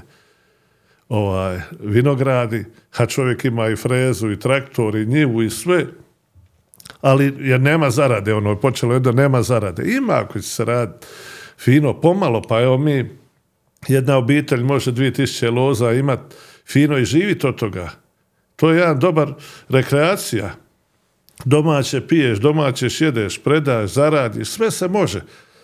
ovaj, vinogradi, a čovjek ima i frezu, i traktor, i njivu, i sve, ali jer nema zarade, ono, počelo je da nema zarade. Ima ako će se raditi fino, pomalo, pa evo mi, jedna obitelj može 2000 loza imati fino i živiti od toga. To je jedan dobar rekreacija. Domaće piješ, domaće jedeš, predaš, zaradiš, sve se može.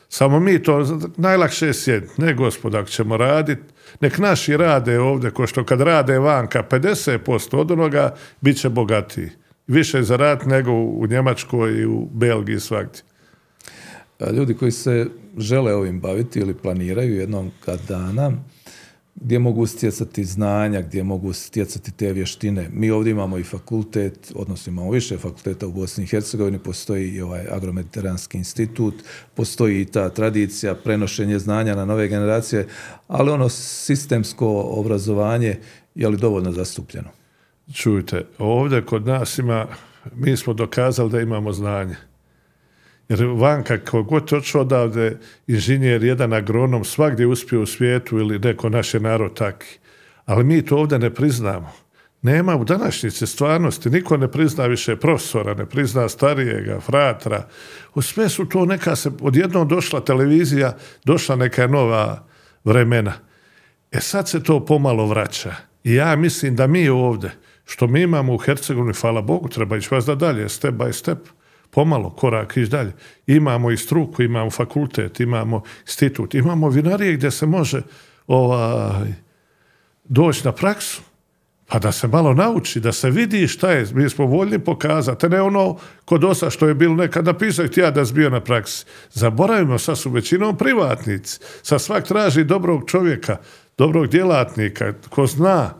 Samo mi to najlakše je sjediti. Ne gospod, ako ćemo raditi, nek naši rade ovdje, ko što kad rade vanka 50% od onoga, bit će bogatiji više za rat nego u Njemačkoj i u Belgiji svakdje. Ljudi koji se žele ovim baviti ili planiraju jednom kad dana, gdje mogu stjecati znanja, gdje mogu stjecati te vještine. Mi ovdje imamo i fakultet, odnosno imamo više fakulteta u Bosni i Hercegovini, postoji i ovaj agromediteranski institut, postoji i ta tradicija, prenošenje znanja na nove generacije, ali ono sistemsko obrazovanje je li dovoljno zastupljeno? Čujte, ovdje kod nas ima, mi smo dokazali da imamo znanje. Jer vanka, kako god otišao odavde, inženjer, jedan agronom, svagdje uspio u svijetu ili neko naš je narod taki. Ali mi to ovdje ne priznamo. Nema u današnjici stvarnosti, niko ne prizna više profesora, ne prizna starijega, fratra. U sve su to neka se, odjednom došla televizija, došla neka nova vremena. E sad se to pomalo vraća. I ja mislim da mi ovdje, što mi imamo u Hercegovini, hvala Bogu, treba ići vas da dalje, step by step, pomalo, korak ići dalje. Imamo i struku, imamo fakultet, imamo institut, imamo vinarije gdje se može ovaj, doći na praksu pa da se malo nauči, da se vidi šta je. Mi smo voljni pokazati, ne ono kod osa što je bilo nekad napisao i ja da bio na praksi. Zaboravimo, sad su većinom privatnici. Sad svak traži dobrog čovjeka, dobrog djelatnika, ko zna.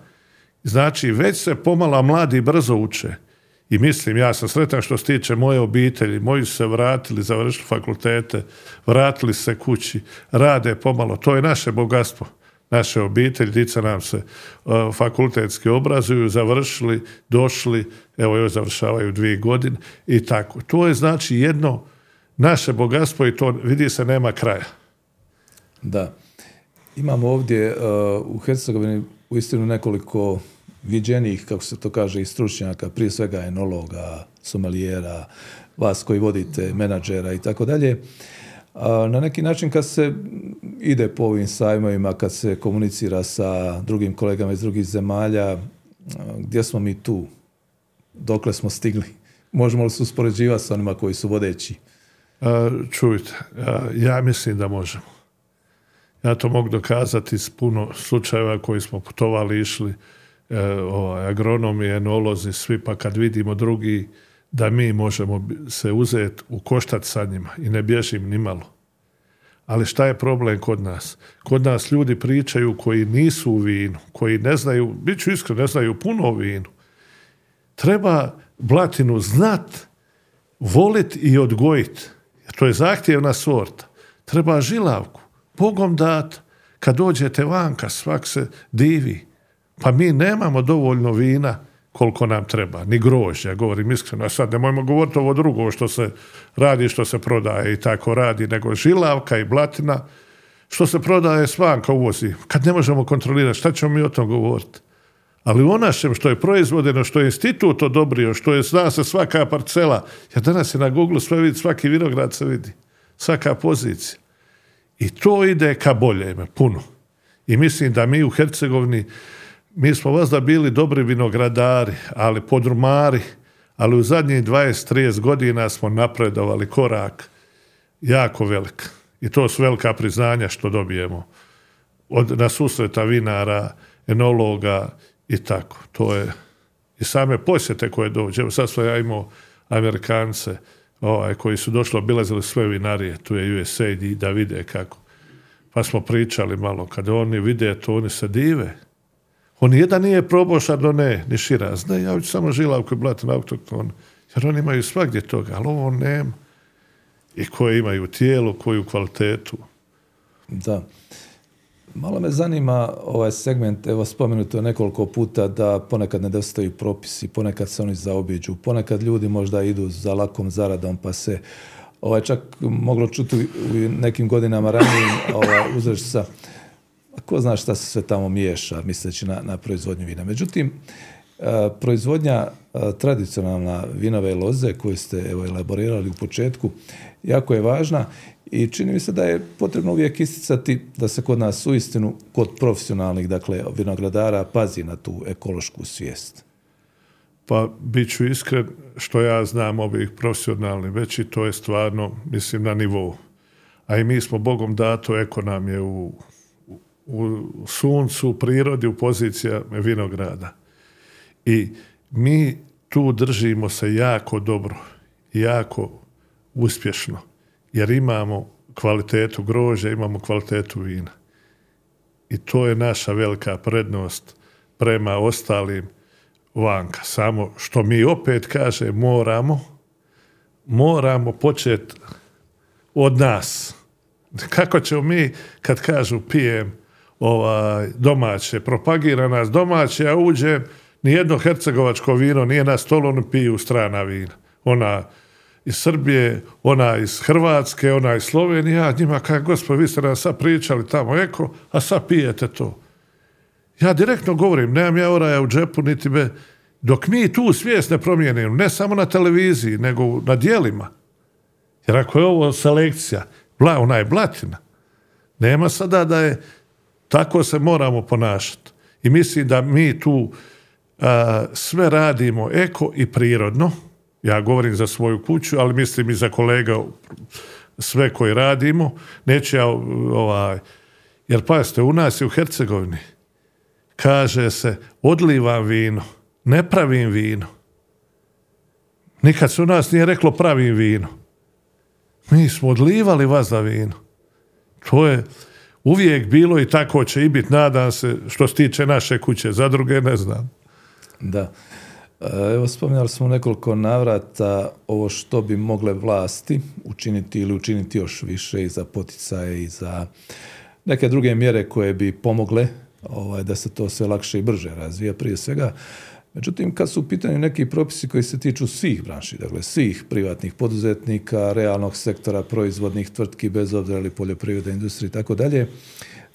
Znači, već se pomala mladi brzo uče. I mislim, ja sam sretan što se tiče moje obitelji. Moji su se vratili, završili fakultete, vratili se kući, rade pomalo. To je naše bogatstvo naše obitelji, dica nam se uh, fakultetski obrazuju, završili, došli, evo još završavaju dvije godine i tako. To je znači jedno naše bogatstvo i to vidi se nema kraja. Da. Imamo ovdje uh, u Hercegovini uistinu nekoliko viđenih, kako se to kaže, i stručnjaka, prije svega enologa, somalijera, vas koji vodite, menadžera i tako dalje. Na neki način kad se ide po ovim sajmovima, kad se komunicira sa drugim kolegama iz drugih zemalja, gdje smo mi tu? Dokle smo stigli? [laughs] Možemo li se uspoređivati sa onima koji su vodeći? Čujte, ja mislim da možemo. Ja to mogu dokazati s puno slučajeva koji smo putovali, išli, ovaj, agronomi, enolozi, svi, pa kad vidimo drugi, da mi možemo se uzeti u koštac sa njima i ne bježim ni malo. Ali šta je problem kod nas? Kod nas ljudi pričaju koji nisu u vinu, koji ne znaju, bit ću iskren, ne znaju puno o vinu. Treba blatinu znat, volit i odgojit. To je zahtjevna sorta. Treba žilavku, Bogom dat. Kad dođete vanka, svak se divi. Pa mi nemamo dovoljno vina koliko nam treba, ni grožđa, govorim iskreno. A sad nemojmo govoriti ovo drugo što se radi, što se prodaje i tako radi, nego žilavka i blatina, što se prodaje svanka uvozi. Kad ne možemo kontrolirati, šta ćemo mi o tom govoriti? Ali u našem što je proizvodeno, što je institut odobrio, što je zna se svaka parcela, ja danas je na Google sve vidi, svaki vinograd se vidi, svaka pozicija. I to ide ka boljeme, puno. I mislim da mi u Hercegovini mi smo vas da bili dobri vinogradari, ali podrumari, ali u zadnjih 20-30 godina smo napredovali korak jako velik. I to su velika priznanja što dobijemo od, na susreta vinara, enologa i tako. To je i same posjete koje dođe. Sad sam ja imao Amerikance ovaj, koji su došli, obilazili sve vinarije, tu je USAID da vide kako. Pa smo pričali malo, kada oni vide to, oni se dive on jedan nije probao šardone, ni širaz. Ne, ja ću samo žilavku i blatin autokton. Jer oni imaju svagdje toga, ali ovo nema. I koje imaju tijelo, koju kvalitetu. Da. Malo me zanima ovaj segment, evo spomenuto je nekoliko puta da ponekad nedostaju propisi, ponekad se oni zaobiđu, ponekad ljudi možda idu za lakom zaradom pa se ovaj, čak moglo čuti u nekim godinama ranije ovaj, sa ko zna šta se sve tamo miješa, misleći na, na proizvodnju vina. Međutim, e, proizvodnja e, tradicionalna vinove loze koju ste evo, elaborirali u početku jako je važna i čini mi se da je potrebno uvijek isticati da se kod nas uistinu kod profesionalnih dakle vinogradara pazi na tu ekološku svijest. Pa bit ću iskren, što ja znam ovih profesionalnih, već i to je stvarno, mislim, na nivou. A i mi smo Bogom dato, eko nam je u u suncu, u prirodi, u pozicija vinograda. I mi tu držimo se jako dobro, jako uspješno, jer imamo kvalitetu grožđa, imamo kvalitetu vina. I to je naša velika prednost prema ostalim vanka. Samo što mi opet kaže moramo, moramo početi od nas. Kako ćemo mi, kad kažu pijem ovaj, domaće, propagira nas domaće, a uđem, nijedno hercegovačko vino nije na stolu, piju strana vina. Ona iz Srbije, ona iz Hrvatske, ona iz Slovenije, ja njima kažem, gospod, vi ste nam sad pričali tamo eko, a sad pijete to. Ja direktno govorim, nemam ja oraja u džepu, niti me, dok mi tu svijest ne promijenimo, ne samo na televiziji, nego na dijelima. Jer ako je ovo selekcija, bla, ona je blatina. Nema sada da je, tako se moramo ponašati. I mislim da mi tu a, sve radimo eko i prirodno. Ja govorim za svoju kuću, ali mislim i za kolega sve koji radimo. Neće ja, ovaj, jer pazite, u nas je u Hercegovini kaže se odlivam vino, ne pravim vino. Nikad se u nas nije reklo pravim vino. Mi smo odlivali vas za vino. To je uvijek bilo i tako će i biti, nadam se, što se tiče naše kuće. Za druge ne znam. Da. E, evo, spominjali smo nekoliko navrata ovo što bi mogle vlasti učiniti ili učiniti još više i za poticaje i za neke druge mjere koje bi pomogle ovaj, da se to sve lakše i brže razvija prije svega. Međutim, kad su u pitanju neki propisi koji se tiču svih branši, dakle svih privatnih poduzetnika, realnog sektora, proizvodnih tvrtki, bez obzira ili poljoprivrede, industrije i tako dalje,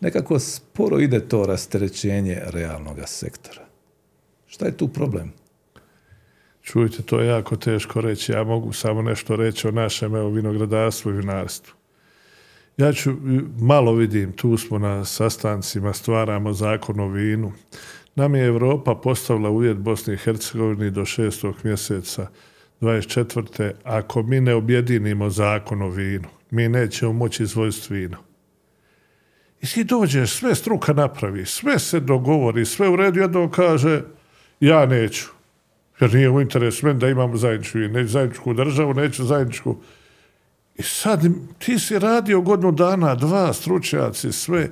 nekako sporo ide to rasterećenje realnog sektora. Šta je tu problem? Čujte, to je jako teško reći. Ja mogu samo nešto reći o našem evo, vinogradarstvu i vinarstvu. Ja ću, malo vidim, tu smo na sastancima, stvaramo zakon o vinu. Nam je Europa postavila uvjet Bosni i Hercegovini do šestog mjeseca 24. Ako mi ne objedinimo zakon o vinu, mi nećemo moći izvojiti vino. I ti dođeš, sve struka napravi, sve se dogovori, sve u redu, jedno kaže, ja neću. Jer nije u interesu meni da imamo zajedničku vinu, neću zajedničku državu, neću zajedničku i sad ti si radio godinu dana, dva stručnjaci, sve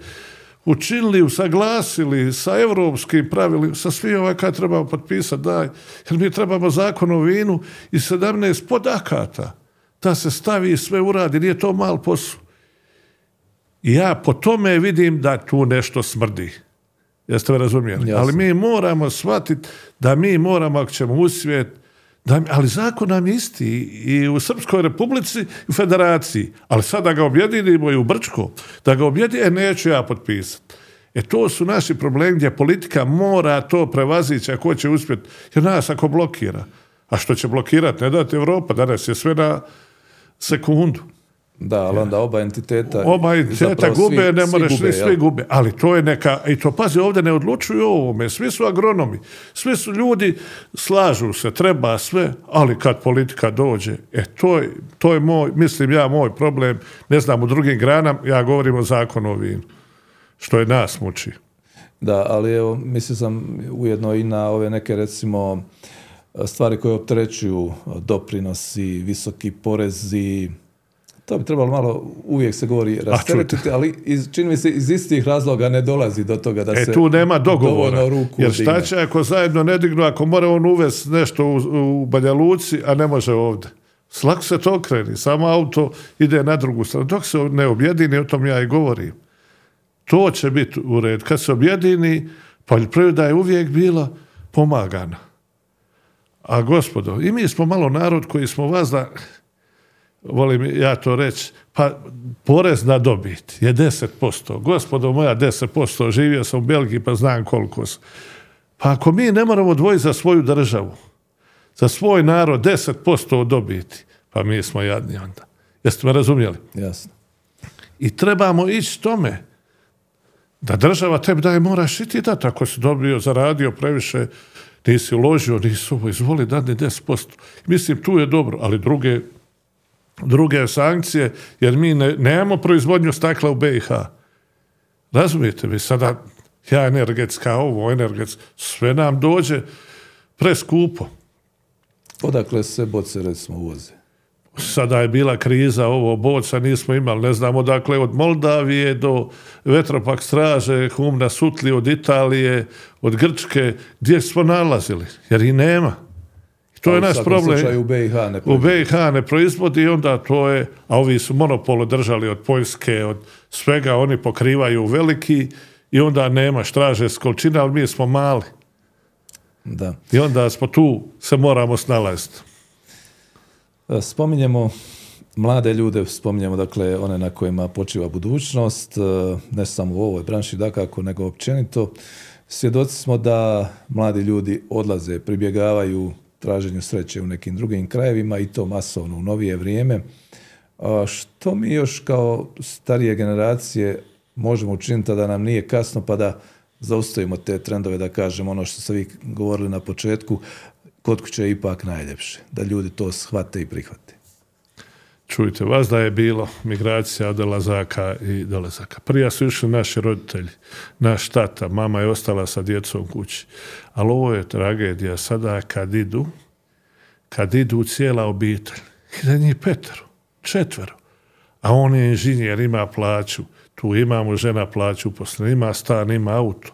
učinili, usaglasili sa evropskim pravilima, sa svim ovaj kad trebamo potpisati, daj, jer mi trebamo zakon o vinu i 17 podakata da se stavi i sve uradi, nije to mal posao. Ja po tome vidim da tu nešto smrdi. Jeste me razumijeli? Jasno. Ali mi moramo shvatiti da mi moramo, ako ćemo usvijet, da, ali zakon nam je isti i u Srpskoj republici i u federaciji. Ali sad da ga objedinimo i u Brčko, da ga objedinimo, e, neću ja potpisati. E to su naši problemi gdje politika mora to prevazići ako će uspjeti. Jer nas ako blokira. A što će blokirati? Ne dati Evropa, danas je sve na sekundu. Da, ali onda oba entiteta... Oba entiteta gube, svi- ne gube, svi, svi gube. Ali to je neka, i to pazi, ovdje ne odlučuju o ovome, svi su agronomi, svi su ljudi, slažu se, treba sve, ali kad politika dođe, e to je, to je moj, mislim ja, moj problem, ne znam, u drugim granama, ja govorim o zakonu o vinu, što je nas muči. Da, ali evo, mislio sam ujedno i na ove neke recimo stvari koje opterećuju doprinosi, visoki porezi, to bi trebalo malo, uvijek se govori rasteretiti, ali iz, čini mi se iz istih razloga ne dolazi do toga da E se tu nema dogovora, dovoljno ruku jer šta će ako zajedno ne dignu, ako mora on uvesti nešto u, u Banja Luci, a ne može ovdje. Slako se to kreni, samo auto ide na drugu stranu. Dok se ne objedini, o tom ja i govorim. To će biti u red. Kad se objedini, poljoprivreda je uvijek bila pomagana. A gospodo, i mi smo malo narod koji smo vas da, volim ja to reći, pa porez na dobit je 10%. Gospodo moja, 10%. Živio sam u Belgiji pa znam koliko su. Pa ako mi ne moramo odvojiti za svoju državu, za svoj narod 10% od dobiti, pa mi smo jadni onda. Jeste me razumjeli? Jasno. I trebamo ići tome da država tebi daje, moraš i ti dati. Ako si dobio, zaradio previše, nisi uložio, nisi ovo, izvoli dati 10%. Mislim, tu je dobro, ali druge, druge sankcije, jer mi ne, nemamo proizvodnju stakla u BiH. Razumijete mi, sada ja energetska, ovo energetska, sve nam dođe preskupo. Odakle se boce recimo uvoze? sada je bila kriza ovo boca, nismo imali, ne znamo dakle od Moldavije do Vetropak straže, Humna Sutli od Italije, od Grčke, gdje smo nalazili, jer i nema. To je naš problem. u BiH ne U BiH ne proizvodi i onda to je, a ovi su monopolo držali od Poljske, od svega, oni pokrivaju veliki i onda nemaš, traže skolčine, ali mi smo mali. Da. I onda smo tu, se moramo snalaziti. E, spominjemo mlade ljude, spominjemo dakle one na kojima počiva budućnost, e, ne samo u ovoj branši dakako, nego općenito. Svjedoci smo da mladi ljudi odlaze, pribjegavaju traženju sreće u nekim drugim krajevima i to masovno u novije vrijeme. Što mi još kao starije generacije možemo učiniti da nam nije kasno pa da zaustavimo te trendove da kažemo ono što ste vi govorili na početku, kod kuće je ipak najljepše, da ljudi to shvate i prihvate. Čujte, vas da je bilo migracija dolazaka i dolazaka. Prije su išli naši roditelji, naš tata, mama je ostala sa djecom kući. Ali ovo je tragedija sada kad idu, kad idu cijela obitelj. I da njih petero, četvero. A on je inženjer, ima plaću. Tu imamo žena plaću uposlena, ima stan, ima auto.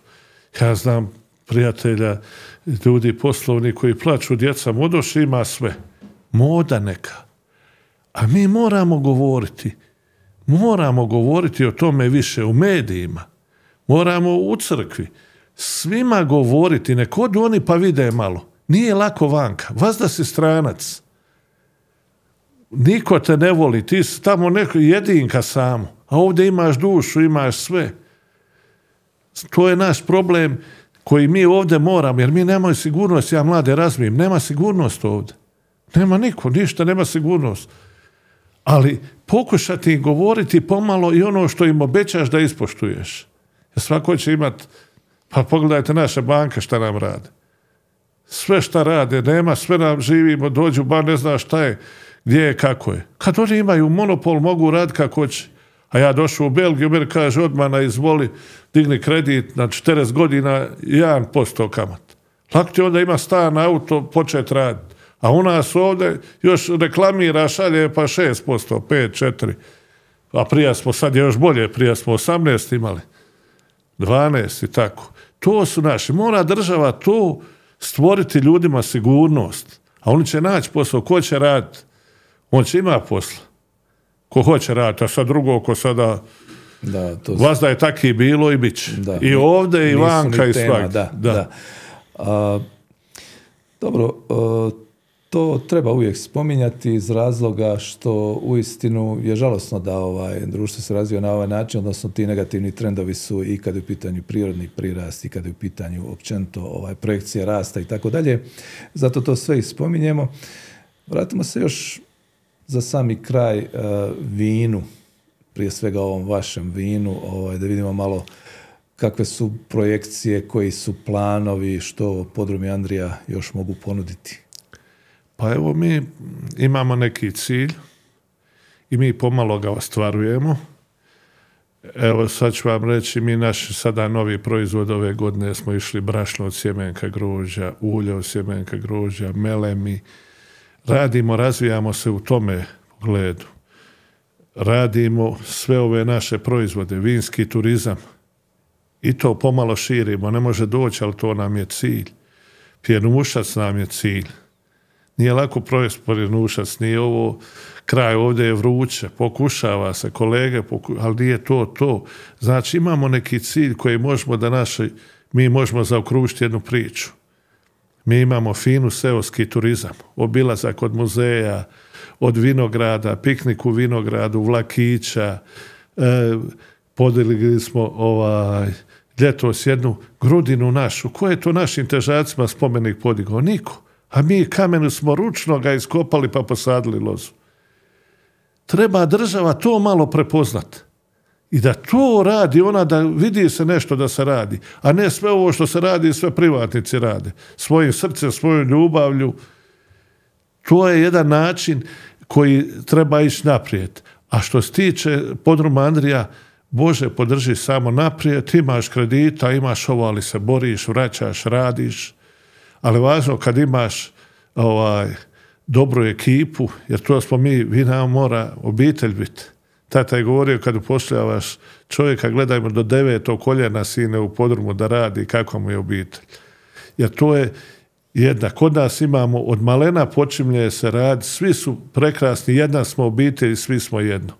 Ja znam prijatelja, ljudi poslovni koji plaću djeca, modoš ima sve. Moda neka. A mi moramo govoriti, moramo govoriti o tome više u medijima, moramo u crkvi, svima govoriti, nek odu oni pa vide malo. Nije lako vanka, vas da si stranac. Niko te ne voli, ti si tamo neko jedinka samo, a ovdje imaš dušu, imaš sve. To je naš problem koji mi ovdje moramo, jer mi nemamo sigurnost, ja mlade razmijem, nema sigurnost ovdje. Nema niko, ništa, nema sigurnost. Ali pokušati govoriti pomalo i ono što im obećaš da ispoštuješ. Svako će imat, pa pogledajte naše banke šta nam rade. Sve šta rade, nema, sve nam živimo, dođu, ba ne zna šta je, gdje je, kako je. Kad oni imaju monopol, mogu raditi kako će. A ja došao u Belgiju, meni kaže odmah na izvoli, digni kredit na 40 godina, 1% kamat. Lako ti onda ima stan, auto, počet raditi. A u nas ovdje još reklamira, šalje pa 6%, 5, 4. A prije smo, sad je još bolje, prije smo 18 imali. 12 i tako. To su naši. Mora država to stvoriti ljudima sigurnost. A oni će naći posao. Ko će raditi? On će ima posla. Ko hoće raditi, a sad drugo ko sada... Da, to Vas da je taki bilo i bit će. Da. I ovdje, i vanka, i svak. Da, da. A, dobro, a, to treba uvijek spominjati iz razloga što uistinu je žalosno da ovaj društvo se razvija na ovaj način, odnosno ti negativni trendovi su i kad je u pitanju prirodni prirast i kad je u pitanju općenito ovaj projekcija rasta i tako dalje. Zato to sve i spominjemo. Vratimo se još za sami kraj uh, vinu, prije svega ovom vašem vinu, ovaj, da vidimo malo kakve su projekcije, koji su planovi, što podrumi Andrija još mogu ponuditi. Pa evo mi imamo neki cilj i mi pomalo ga ostvarujemo. Evo sad ću vam reći, mi naš sada novi proizvod ove godine smo išli brašno od sjemenka grožđa, ulje od sjemenka grožđa, melemi. Radimo, razvijamo se u tome pogledu. Radimo sve ove naše proizvode, vinski turizam. I to pomalo širimo, ne može doći, ali to nam je cilj. Pjenušac nam je cilj nije lako provesti porjenušac, nije ovo kraj, ovdje je vruće, pokušava se, kolege, poku, ali nije to to. Znači imamo neki cilj koji možemo da naši, mi možemo zaokružiti jednu priču. Mi imamo finu seoski turizam, obilazak od muzeja, od vinograda, piknik u vinogradu, vlakića, e, podelili smo ovaj, ljetos jednu grudinu našu. Ko je to našim težacima spomenik podigao? Niko. A mi kamenu smo ručno ga iskopali pa posadili lozu. Treba država to malo prepoznat. I da to radi, ona da vidi se nešto da se radi. A ne sve ovo što se radi, sve privatnici rade. Svojim srcem, svojom ljubavlju. To je jedan način koji treba ići naprijed. A što se tiče podruma Andrija, Bože, podrži samo naprijed, imaš kredita, imaš ovo, ali se boriš, vraćaš, radiš ali važno kad imaš ovaj, dobru ekipu, jer to smo mi, vi nam mora obitelj biti. Tata je govorio kad upošljavaš čovjeka, gledajmo do devetog koljena sine u podrumu da radi kako mu je obitelj. Jer to je jedna. Kod nas imamo od malena počinje se rad, svi su prekrasni, jedna smo obitelj, svi smo jedno.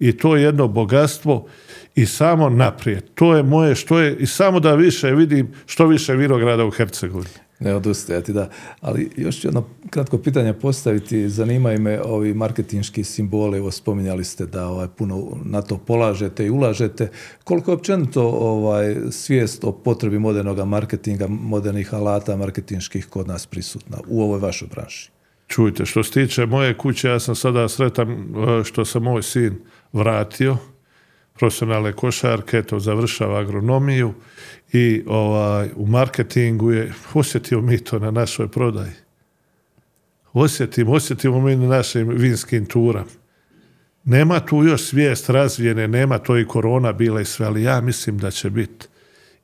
i to je jedno bogatstvo i samo naprijed. To je moje što je i samo da više vidim što više vinograda u Hercegovini. Ne odustajati, da. Ali još ću jedno kratko pitanje postaviti. Zanimaju me ovi marketinški simboli. Evo spominjali ste da ovaj, puno na to polažete i ulažete. Koliko je općenito ovaj, svijest o potrebi modernog marketinga, modernih alata marketinških kod nas prisutna u ovoj vašoj branši? Čujte, što se tiče moje kuće, ja sam sada sretan e, što se moj sin vratio profesionalne košarke, to završava agronomiju i ovaj, u marketingu je, osjetio mi to na našoj prodaji. Osjetimo, osjetimo mi na našim vinskim turama. Nema tu još svijest razvijene, nema to i korona bila i sve, ali ja mislim da će biti.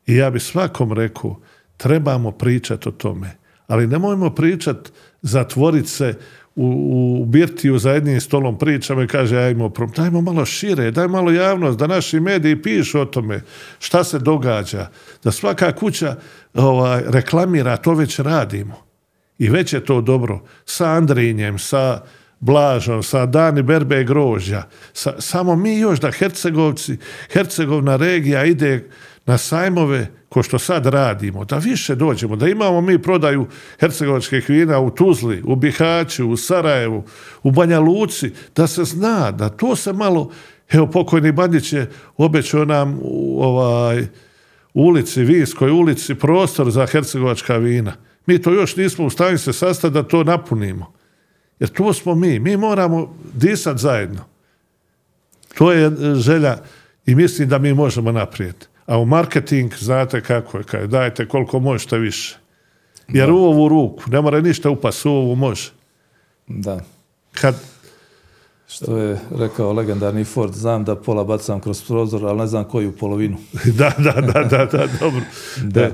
I ja bi svakom rekao, trebamo pričati o tome. Ali nemojmo pričati, zatvoriti se u, u birtiju za jednim stolom pričamo i kaže ajmo, dajmo malo šire, daj malo javnost, da naši mediji pišu o tome šta se događa, da svaka kuća ovaj, reklamira, to već radimo. I već je to dobro. Sa Andrinjem, sa Blažom, sa Dani Berbe grožja. Sa, samo mi još da Hercegovci, Hercegovna regija ide na sajmove ko što sad radimo, da više dođemo, da imamo mi prodaju hercegovačkih vina u Tuzli, u Bihaću, u Sarajevu, u Banja Luci, da se zna, da to se malo, evo pokojni Bandić je obećao nam u ovaj, ulici, Vinskoj ulici, prostor za hercegovačka vina. Mi to još nismo u stanju se sastati da to napunimo. Jer to smo mi. Mi moramo disati zajedno. To je želja i mislim da mi možemo naprijed. A u marketing znate kako je, kaj, dajte koliko možete više. Jer u ovu ruku ne mora ništa upast, u ovu može. Da. Kad, Što je rekao legendarni Ford, znam da pola bacam kroz prozor, ali ne znam koju polovinu. [laughs] da, da, da, da, da, dobro. [laughs] Da.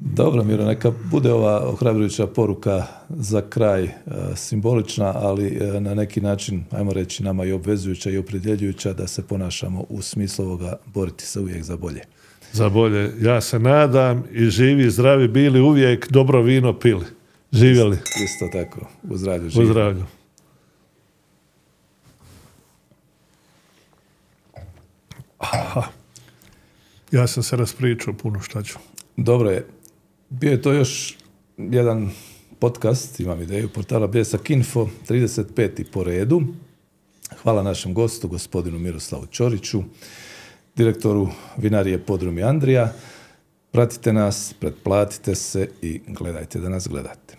Dobro, Miro, neka bude ova ohrabrujuća poruka za kraj e, simbolična, ali e, na neki način, ajmo reći, nama i obvezujuća i opredjeljujuća da se ponašamo u smislu ovoga boriti se uvijek za bolje. Za bolje. Ja se nadam i živi, zdravi bili, uvijek dobro vino pili. Živjeli. Isto tako, u zdravlju U zdravlju. Aha. Ja sam se raspričao puno šta ću. Dobro je. Bio je to još jedan podcast, imam ideju, portala Bljesak Info, 35. po redu. Hvala našem gostu, gospodinu Miroslavu Ćoriću, direktoru vinarije Podrumi Andrija. Pratite nas, pretplatite se i gledajte da nas gledate.